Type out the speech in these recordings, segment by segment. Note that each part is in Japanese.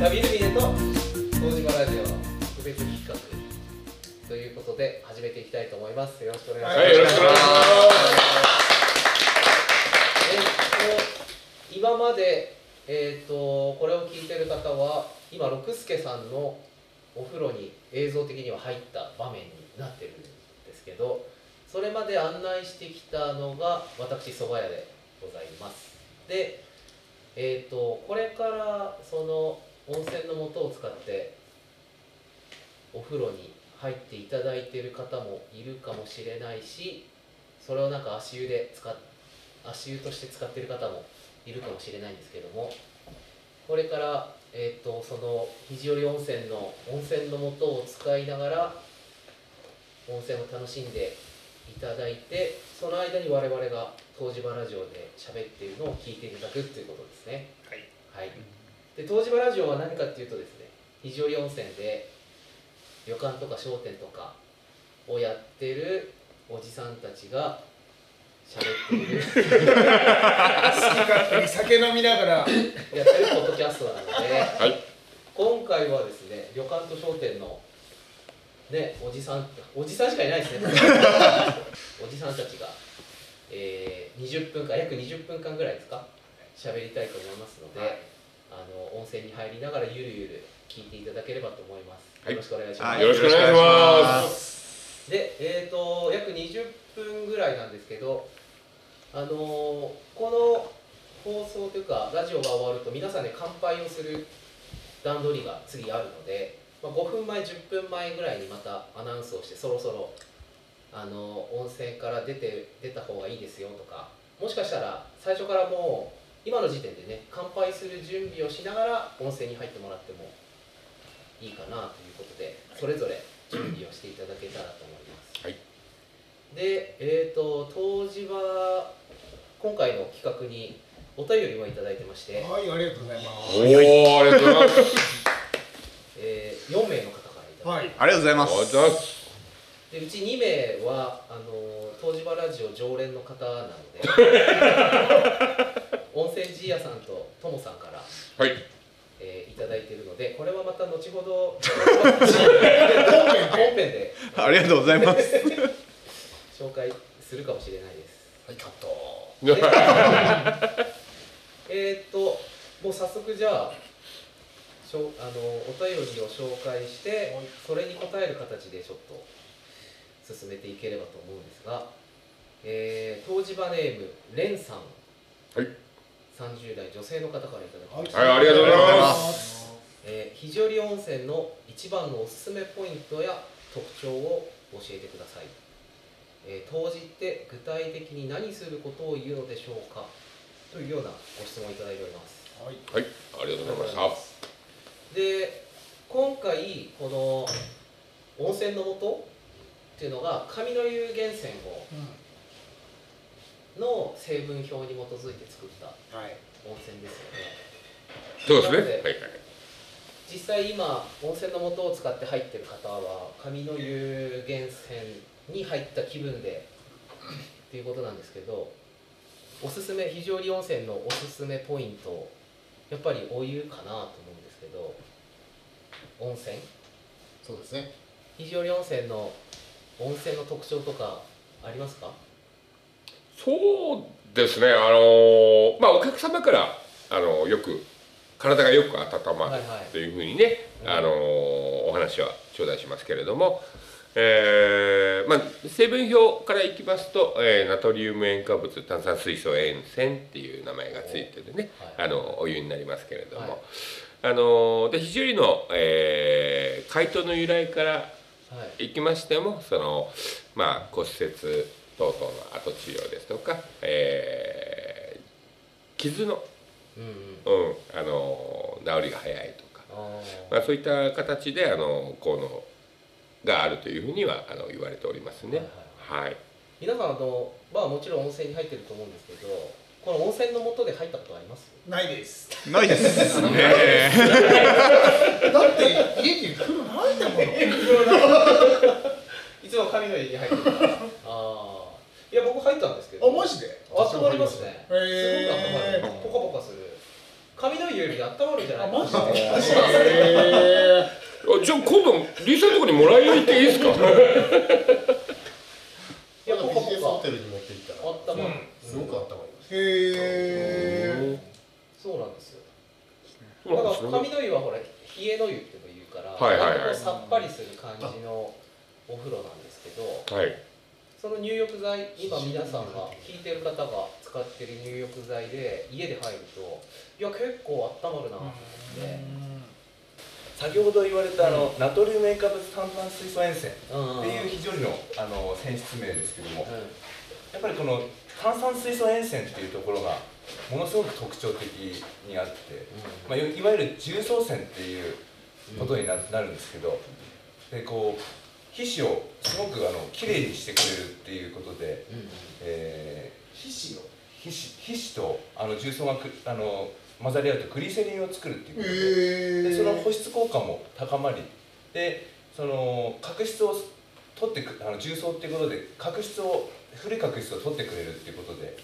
ャビルビネと東島ラジオの特別企画ということで始めていきたいと思います。よろしくお願いします、はいよろしくお願いしえっと今までえっとこれを聞いてる方は今六助さんのお風呂に映像的には入った場面になってるんですけどそれまで案内してきたのが私蕎麦屋でございます。でえっ、とこれからその温泉の素を使ってお風呂に入っていただいている方もいるかもしれないしそれをなんか足湯で使っ足湯として使っている方もいるかもしれないんですけどもこれから、えー、とその肘折温泉の温泉の素を使いながら温泉を楽しんでいただいてその間に我々が東芝ラジオで喋っているのを聞いていただくということですね。はい、で東芝ラジオは何かっていうとですね肘折温泉で旅館とか商店とかをやってるおじさんたちが喋っている。好き勝手に酒飲みながら。やってるポッドキャストなので、はい。今回はですね旅館と商店のねおじさんおじさんしかいないですね。おじさんたちが、えー、20分間約20分間ぐらいですか喋りたいと思いますので、あの温泉に入りながらゆるゆる聞いていただければと思います、はい。よろしくお願いします、はいよろしくお願いします。で、えー、と約20分ぐらいなんですけど、あのーこの放送というかラジオが終わると皆さんで乾杯をする段取りが次あるので、まあ、5分前10分前ぐらいにまたアナウンスをしてそろそろ、あのー温泉から出て出た方がいいですよとかもしかしたら最初からもう今の時点でね乾杯する準備をしながら温泉に入ってもらってもいいかなということでそれぞれ準備をしていただけたらと思います。はい。で、えー、と当時は今回の企画にお便りもいただいてまして、はいありがとうございまおおありがとうございます。えー4名の方からいただいて、す。はい。ありがとうございます。ありがとうございます。でうち2名はあの東芝ラジオ常連の方なので 温泉寺屋さんとともさんから、はい。えーいただいているのでこれはまた後ほど 本編でありがとうございます。紹介するかもしれないです。はいカット。えーっともう早速じゃあしょあのお便りを紹介してそれに答える形でちょっと進めていければと思うんですが、えー、東芝ネームレンさん、はい30代女性の方からいただきました、はいありがとうございます。えー肘折温泉の一番のおすすめポイントや特徴を教えてください、えー、当時って具体的に何することを言うのでしょうか？というようなご質問をいただいております。はい。はいありがとうございました。で今回この温泉の素っていうのが上の湯源泉をの成分表に基づいて作ったはい。温泉ですよね。そうですね。はいはい。実際今温泉の素を使って入ってる方は上の湯源泉に入った気分でっていうことなんですけどおすすめ肘折温泉のおすすめポイントやっぱりお湯かなと思うんですけど温泉？そうですね。肘折温泉の温泉の特徴とかありますか？そうですねあのまあお客様からあのよく体がよく温まるはいはいというふうにね、あのお話は頂戴しますけれども、えーまあ、成分表からいきますと、えーナトリウム塩化物炭酸水素塩泉っていう名前がついてるね、はいあのお湯になりますけれども、はい。あので非常にの、えー解凍の由来からはい。いきましてもそのまあ骨折等々の後治療ですとか、えー傷の、うんうん。うん、あの治りが早いとか、あまあ、そういった形であの効能があるというふうにはあの言われておりますね。はい、ー皆さんあのまあもちろん温泉に入ってると思うんですけどこの温泉の素で入ったことあります？ないです。ないです。ねだって家に風呂ないんだもんい。つも神の家に入ってるいや僕入ったんですけど。あマジで？温まりますね。すごく温まるポカポカする。上の湯より温まるんじゃないあマジで？あじゃあ今度リーさんのとこにもらいに行っていいですか？いやビポカポカ。ホテルに持って行ったら。温まる、すごく温まりましへえそうなんですよ。だから神の湯はほら冷えの湯っても言うから、はいはいはい。さっぱりする感じのお風呂なんですけどはいその入浴剤今皆さんが聞いてる方が使ってる入浴剤で家で入るといや結構温まるなと思って、先ほど言われたあの、ナトリウム塩化物炭酸水素塩泉っうんうん。ていう非常にのあの泉質名ですけどもうん。やっぱりこの炭酸水素塩泉っていうところがものすごく特徴的にあって、まあ、いいわゆる重曹泉っていうことにななるんですけどでこう皮脂をすごくあのきれいにしてくれるっていうことで、うんうん。え皮脂を？ー皮脂皮脂とあの重曹がくあの混ざり合うとグリセリンを作るっていうことで。へでその保湿効果も高まりでその角質を取ってくあの重曹っていうことで角質を古い角質を取ってくれるっていうことで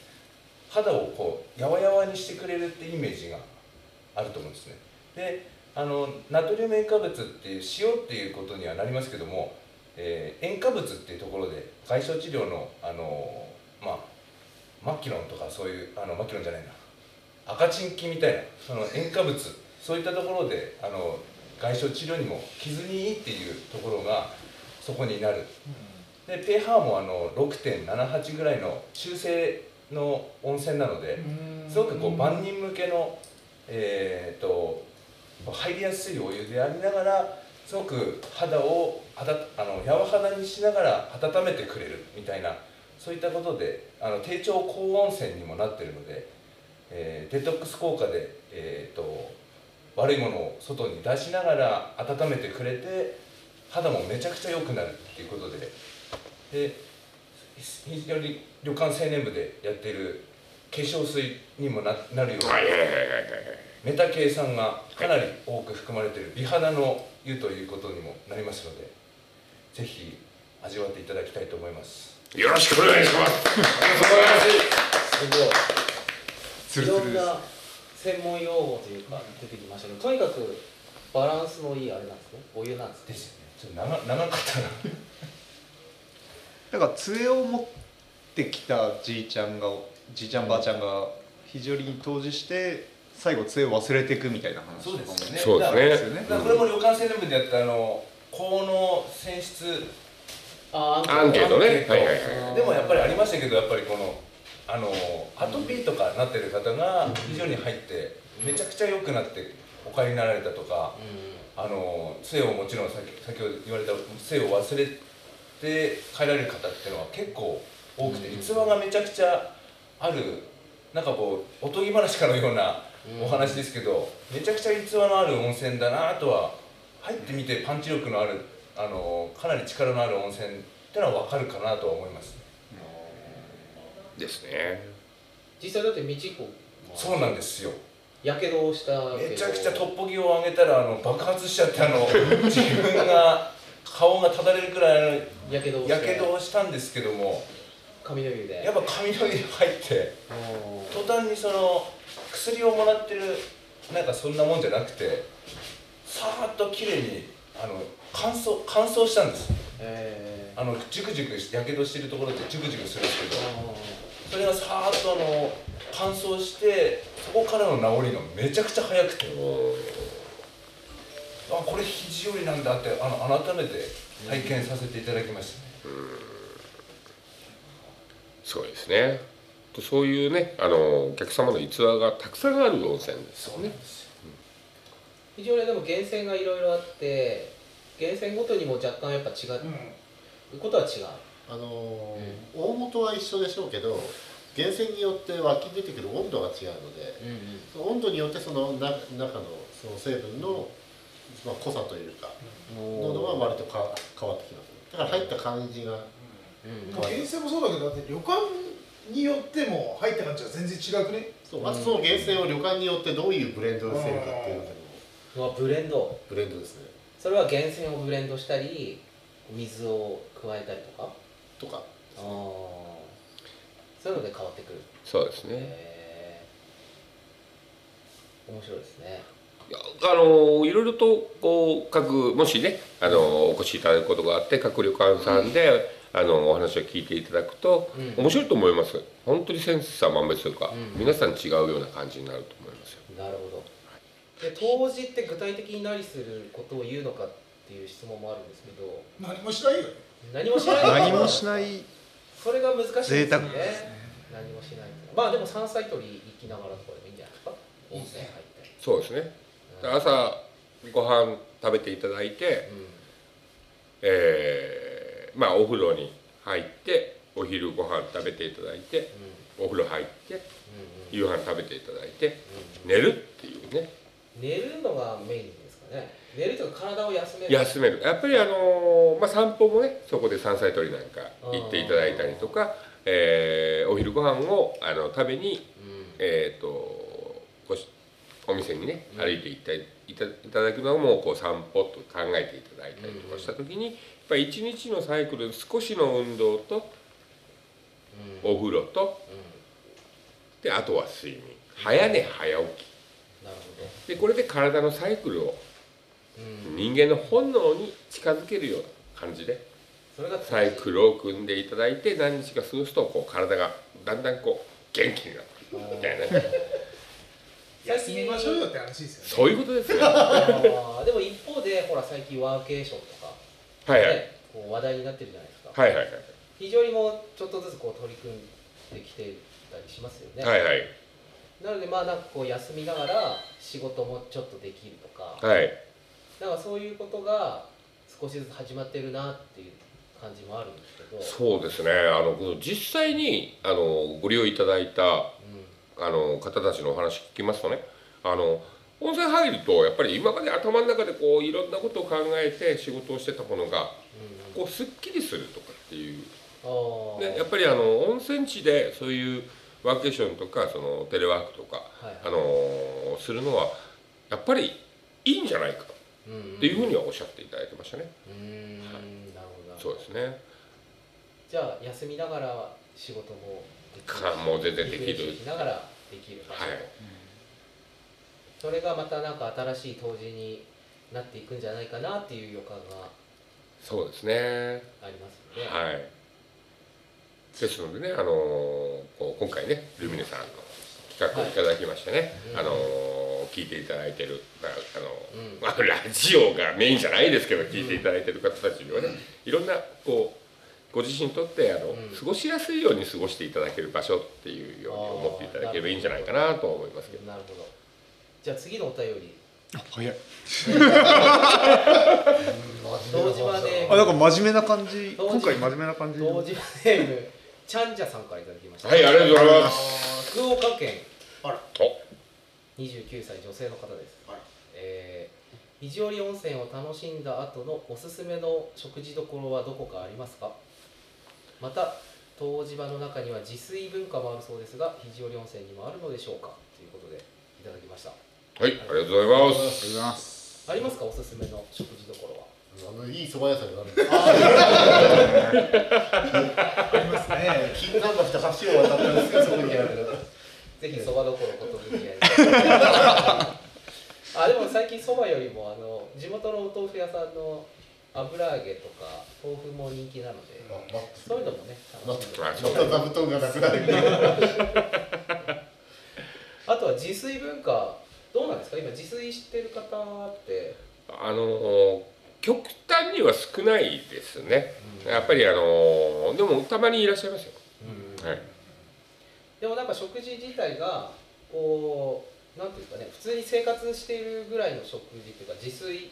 肌をこうやわやわにしてくれるっていうイメージがあると思うんですね。であのナトリウム塩化物っていう塩っていうことにはなりますけども、えー塩化物っていうところで外傷治療のあのまあマキロンとかそういうあのマキロンじゃないな。赤チンキみたいなその塩化物そういったところであの外傷治療にも傷にいいっていうところがそこになる。で pH もあの6.78ぐらいの中性の温泉なのですごくこう万人向けのえー、と入りやすいお湯でありながらすごく肌をあの柔肌にしながら温めてくれるみたいなそういったことであの低調高温泉にもなってるので、えーデトックス効果で、えー、と悪いものを外に出しながら温めてくれて肌もめちゃくちゃ良くなるっていうことでで非常に旅館青年部でやっている化粧水にもななるようなメタケイ酸がかなり多く含まれている美肌の湯ということにもなりますのでぜひ味わっていただきたいと思います。よろしくお願いします。素晴らしい。すごい。ツルツルです。いろんな専門用語というか出てきましたけどとにかくバランスのいいあれなんですね。お湯なんですね。ですよね。ちょっと長長かったな。だから杖を持ってきたじいちゃんがじいちゃんばあちゃんが非常に投じして最後杖を忘れていくみたいな話とかもそうですよね。そうですねですよね。だからこれも旅館青年部でやったあの効能選出あアンケート。ね。アンケート。はいはいはい。でもやっぱりありましたけどやっぱりこのあのアトピーとかなってる方が非常に入ってめちゃくちゃ良くなってお帰りになられたとかあの杖をもちろん先先ほど言われた杖を忘れて帰られる方っていうのは結構多くてうん。逸話がめちゃくちゃあるなんかこうおとぎ話かのようなうんお話ですけどめちゃくちゃ逸話のある温泉だなとは入ってみてパンチ力のあるあのかなり力のある温泉っていうのは分かるかなとは思います。ですね。実際だって道子そうなんですよ。やけどをしたけどめちゃくちゃトッポギを上げたらあの爆発しちゃってあの 自分が顔がただれるくらいやけどをして。のやけどをしたんですけども。髪の湯で。やっぱ髪の毛に入ってうん途端にその薬をもらってるなんかそんなもんじゃなくてさーっと綺麗にあの乾燥乾燥したんです。えあのジュクジュクしやけどしてるところってジュクジュクするんですけど。ーそれがさーっとあの乾燥してそこからの治りがめちゃくちゃ早くて。あこれ肘折りなんだってあの改めて体験させていただきましたね、そうですね。とそういうねあのお客様の逸話がたくさんある温泉ですよね。ですよ非常にでも源泉がいろいろあって源泉ごとにも若干やっぱ違う。ことは違う。あのー大元は一緒でしょうけど源泉によって湧き出てくる温度が違うのでその温度によってそのな中のその成分の、まあ、濃さというか濃度が割とか変わってきますだから入った感じがうん。まあ源泉もそうだけどだって旅館によっても入った感じは全然違くね？そうあとその源泉を旅館によってどういうブレンドをしてるかっていうのでもうわブレンド。ブレンドですね。それは源泉をブレンドしたり水を加えたりとか？とか。あー。そういうので変わってくる。そうですね。へー。面白いですね。いやあのいろいろとこう各もしねあのお越しいただくことがあって各旅館さんで、あのお話を聞いていただくと、うん。面白いと思います。本当にセンサー万別というか、うん。皆さん違うような感じになると思いますよ。なるほどで当時って具体的に何することを言うのかっていう質問もあるんですけど。何もしないよね。何もしない。何もしない。それが難しいですよね。贅沢。何もしないまあでも山菜採り行きながらとかでもいいんじゃないですか。温泉入ったり。そうですね。うん。朝ご飯食べていただいて、うん。えーまあお風呂に入ってお昼ご飯食べていただいてお風呂入ってうん。夕飯食べていただいてうん。寝るっていうね寝るのがメインですかね。寝るというか体を休める。休める。やっぱりあのーまあ、散歩もねそこで山菜採りなんか行っていただいたりとか、えーお昼ご飯をあの食べに、うん。えー、とお店にねうん。歩いていったいたいただくのもこう散歩と考えていただいたりとかした時にやっぱり一日のサイクルで少しの運動とうん。お風呂とうであとは睡眠。早寝早起きでこれで体のサイクルを人間の本能に近づけるような感じでそれがサイクルを組んでいただいて何日か過ごすとこう体がだんだんこう元気になってくるみたいな。休みましょうよって話ですよね。そういうことですよでも一方でほら最近ワーケーションとか、はいはい。ねこう話題になってるじゃないですか、はいはい。非常にもうちょっとずつこう取り組んできてたりしますよね、はいはいなのでまあなんかこう休みながら仕事もちょっとできるとか、はい。なんかそういうことが少しずつ始まってるなっていう感じもあるんですけど。そうですね。あの実際にあのご利用いただいたうん。あの方たちのお話聞きますとね。あの温泉入るとやっぱり今まで頭の中でこういろんなことを考えて仕事をしてたものがうん。こうすっきりするとかっていう。ね、やっぱりあの温泉地でそういうワーケーションとかそのテレワークとか、はいあのするのはやっぱりいいんじゃないかっていうふうにはおっしゃっていただいてましたね。うーん。なるほどなるほど。そうですね。じゃあ休みながら仕事もできる。もう全然できる。ながらできるはい。それがまたなんか新しい当時になっていくんじゃないかなっていう予感がそうですね。ありますよね、はい。ですのでね、あのこう今回ねルミネさんの企画をい。ただきましてね、はいあの聞いていただいてる、まああのうん。まあ、ラジオがメインじゃないですけど聞いていただいてる方たちにはねいろんなこうご自身にとってあの、うん。過ごしやすいように過ごしていただける場所っていうように思っていただければいいんじゃないかなと思いますけど。なるほど。じゃあ次のお便り。早い。堂島ネーあなんムか真面目な感じ。今回真面目な感じ。堂島ネームちゃんじゃさんからいただきました。はいありがとうございます。福岡県。あら。29歳女性の方です。あらえー肘折温泉を楽しんだ後のおすすめの食事どころはどこかありますか？また湯治場の中には自炊文化もあるそうですが肘折温泉にもあるのでしょうか？ということでいただきました。はいありがとうございますありがとうございます。ありますか？おすすめの食事どころはあのいい蕎麦屋さんがある。んですありますね。金山橋と橋を渡ったらすぐそこにあるぜひそばどころことぶき屋にあでも最近そばよりもあの地元のお豆腐屋さんの油揚げとか豆腐も人気なのでそういうのもね楽しんであまた座布団がなくなる。あとは自炊文化どうなんですか？今自炊してる方って、あの極端には少ないですね。やっぱりあのでもたまにいらっしゃいますよ。はい。でもなんか食事自体がこうなんていうかね普通に生活しているぐらいの食事っていうか自炊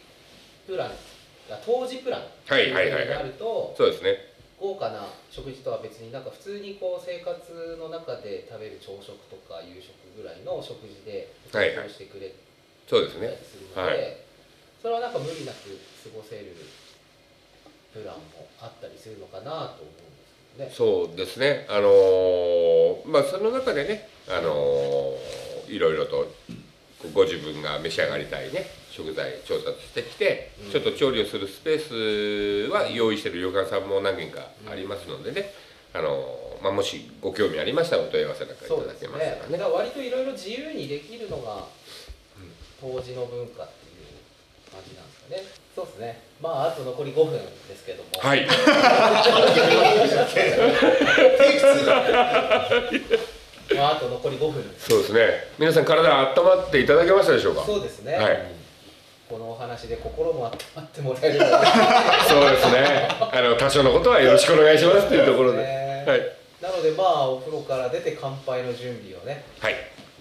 プランあ当時プランってはいはいになるとそうですね。豪華な食事とは別になんか普通にこう生活の中で食べる朝食とか夕食ぐらいの食事ではいはい。提供してくれそうですねたりするので、はい。それはなんか無理なく過ごせるプランもあったりするのかなと思うんですけどね。そうですね。あのまあその中でねあのいろいろとご自分が召し上がりたいね食材調達してきて、うん。ちょっと調理をするスペースは用意してる旅館さんも何軒かありますのでね、あのまあ、もしご興味ありましたらお問い合わせなんかいただけましたらね。だから割といろいろ自由にできるのが当時の文化っ感じなんですかね。そうですね。まああと残り5分ですけども。はい。まああと残り5分。そうですね。皆さん体温まっていただけましたでしょうか？そうですね、はい。このお話で心も温まってもらえる そうですね。あの多少のことはよろしくお願いしますっていうところで、ね。はい。なのでまあお風呂から出て乾杯の準備をねはい。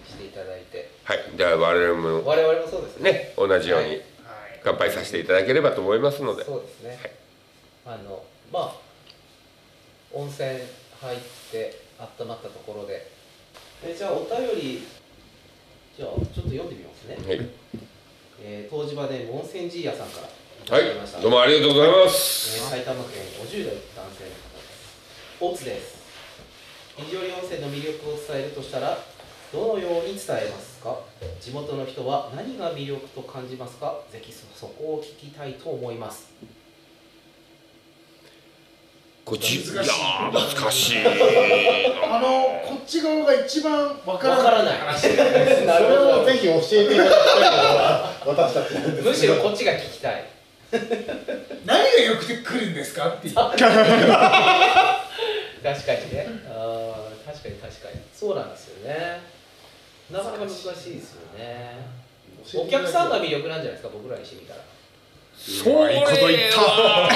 していただいて。はい。では我々も我々もそうですね。ね同じように乾杯させていただければと思いますので。そうですね、はい。あのまあ温泉入って温まったところで。えじゃあお便りじゃあちょっと読んでみますね、はい、えー、湯治場で温泉じいやさんからはい、どうもありがとうございまえーす埼玉県50代男性の方です。大津です。肘折温泉の魅力を伝えるとしたらどのように伝えます？か地元の人は何が魅力と感じますか？ぜひそそこを聞きたいと思います。こっちい難しい。やー難しい。あのこっち側が一番わからないわからない。話 それをぜひ教えていただきたいのは私たちむしろこっちが聞きたい。何がよくて来るんですかって確かにね。あー確かに確かに。そうなんですよねなかなか難しいですよね。お客さんが魅力なんじゃないですか僕らにしてみたら。そういいこと言った？か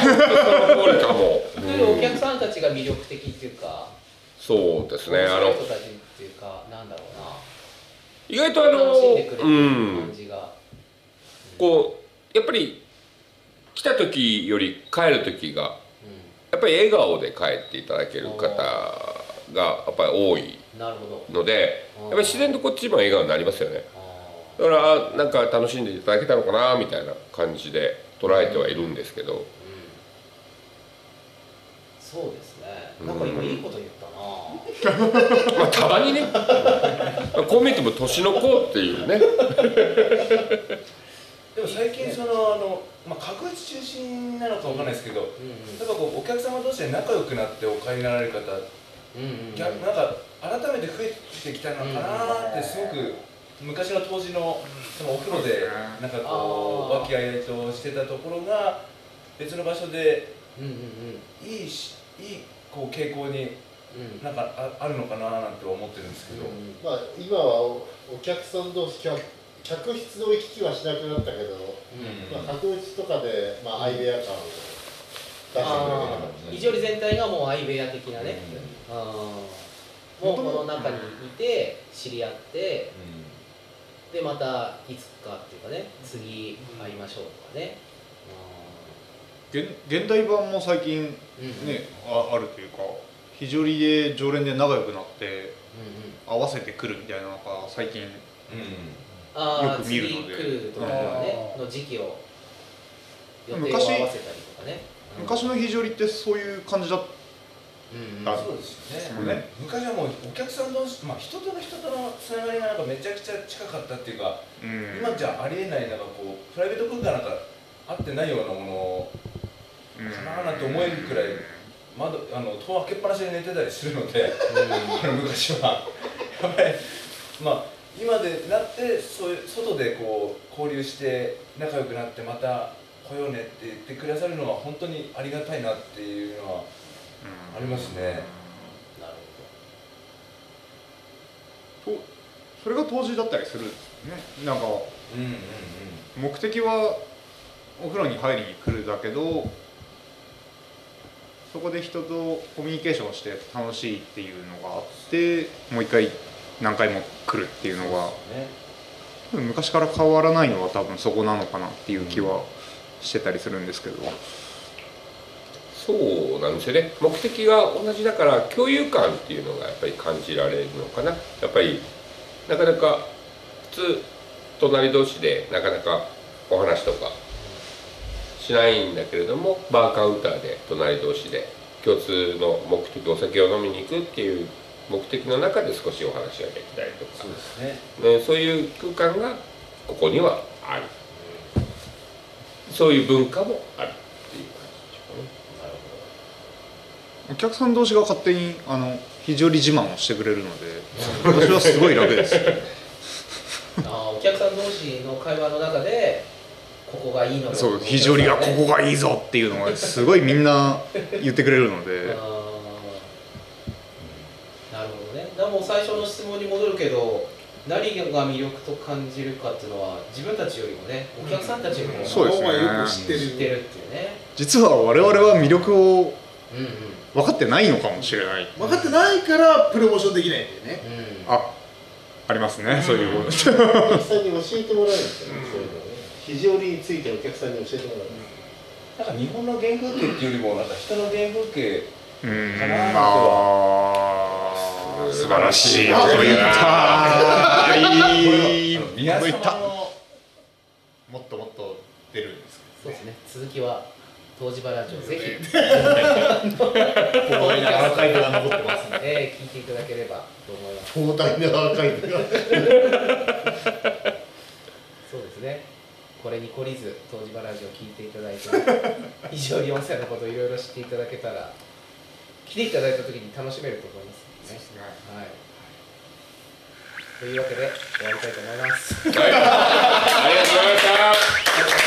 いうお客さんたちが魅力的っていうかそうですねあの人たちっていうかなんだろうな。意外とあのうるん感じが、こうやっぱり来た時より帰る時がうやっぱり笑顔で帰っていただける方がやっぱり多いのでやっぱり自然とこっちも笑顔になりますよね。あだからあなんか楽しんでいただけたのかなみたいな感じで捉えてはいるんですけど。ーうん。そうですね。うん。なんか今いいこと言ったな、まあたまにね。こう見ても年の子っていうね。でも最近そのあの、まあ、角打ち中心なのかわかんないですけどやっうん。ぱこうお客様同士で仲良くなってお帰りになられる方、うんうんうん。逆なんか改めて増えてきたのかなってすごく昔の当時のそのお風呂でなんかこう和気あいあいとしてたところが別の場所でうんうんいいしいいこう傾向にうん。うんなんかああるのかななんて思ってるんですけど、うんまあ今はおお客さん同士客客室の行き来はしなくなったけど、うんまあ、角打ちとかで、まあ、アイデア感を出してくれてる全体がもう相部屋的なね、あー。もうこの中にいて知り合ってでまたいつかっていうかね次会いましょうとかね。現現代版も最近ねうんうん。ああるというか肘折で常連で仲良くなってうんうん。合わせてくるみたいなのが最近ああよく見る次ので。来る時はねの時期を予定を合わせたりとかね。うん昔の肘折ってそういう感じだっうんうん。あそうですよたね、ね、昔はもうお客さん同士、まあ、人との人とのつながりがなんかめちゃくちゃ近かったっていうか、うん。今じゃありえないなんかこうプライベート空間なんかあってないようなものかななんて思えるくらい窓あの戸を開けっぱなしで寝てたりするのであの 昔は。やっぱりまあ今でなってそういう外でこう交流して仲良くなってまた来ようねって言ってくださるのは本当にありがたいなっていうのはありますね。なるとそれが当時だったりするんですよね。なんかうんうんうん。目的はお風呂に入りに来るだけどそこで人とコミュニケーションして楽しいっていうのがあってもう一回何回も来るっていうのが。ね。昔から変わらないのは多分そこなのかなっていう気はしてたりするんですけど、そうなんですよね。目的が同じだから共有感っていうのがやっぱり感じられるのかな。やっぱりなかなか普通隣同士でなかなかお話とかしないんだけれどもバーカウンターで隣同士で共通の目的お酒を飲みに行くっていう目的の中で少しお話ができたりとか。そうですね。ね、そういう空間がここにはあるそういう文化もあるっていう感じでしょうかね。お客さん同士が勝手にあの非常に自慢をしてくれるので私はすごい楽です。あーお客さん同同士の会話の中でここがいいのよ。そう非常にがここがいいぞっていうのがすごいみんな言ってくれるので。なるほどね。でも最初の質問に戻るけど何が魅力と感じるかっていうのは自分たちよりもねお客さんたちよりもそうですね。方がよく知ってる知ってるっていうね。実は我々は魅力を分かってないのかもしれない。分かってないからプロモーションできないんだよね。うん。あありますねそういうお客さんに教えてもらえるんですよね、そういうのをね。非常についてお客さんに教えてもらう。なんか日本の原風景っていうよりもなんか人の原風景うん。かな素晴らしいこと言った宮様もっともっと出るんですそうですね続きは東芝ラジオぜひ、けど膨大なアーカイブが残ってますねえー聞いていただければと思います膨大なアーカイブがそうですねこれに懲りず東芝ラジオ聞いていただいて非常に温泉のこといろいろ知っていただけたら来ていただいた時に楽しめると思いますねはい。というわけで終わりたいと思います。ありがとうございました。